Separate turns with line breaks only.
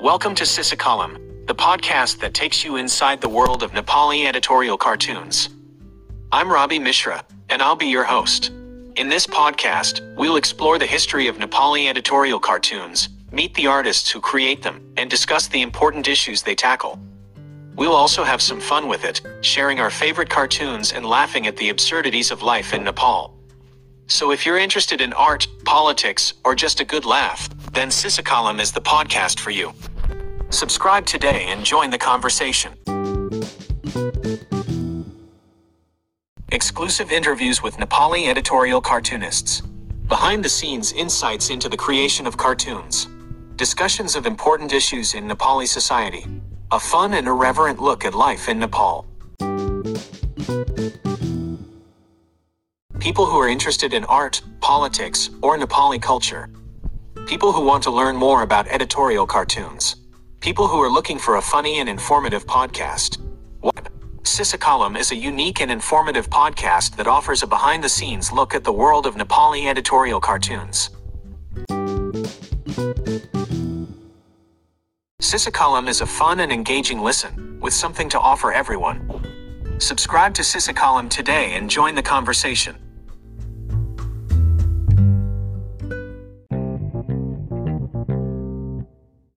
Welcome to Sisakalam, the podcast that takes you inside the world of Nepali editorial cartoons. I'm Robbie Mishra, and I'll be your host. In this podcast, we'll explore the history of Nepali editorial cartoons, meet the artists who create them, and discuss the important issues they tackle. We'll also have some fun with it, sharing our favorite cartoons and laughing at the absurdities of life in Nepal. So if you're interested in art, politics, or just a good laugh, then Sisakalam is the podcast for you. Subscribe today and join the conversation. Exclusive interviews with Nepali editorial cartoonists. Behind the scenes insights into the creation of cartoons. Discussions of important issues in Nepali society. A fun and irreverent look at life in Nepal. People who are interested in art, politics, or Nepali culture. People who want to learn more about editorial cartoons. People who are looking for a funny and informative podcast. What? Sisakalam is a unique and informative podcast that offers a behind the scenes look at the world of Nepali editorial cartoons. Sisakalam is a fun and engaging listen, with something to offer everyone. Subscribe to Sisakalam today and join the conversation.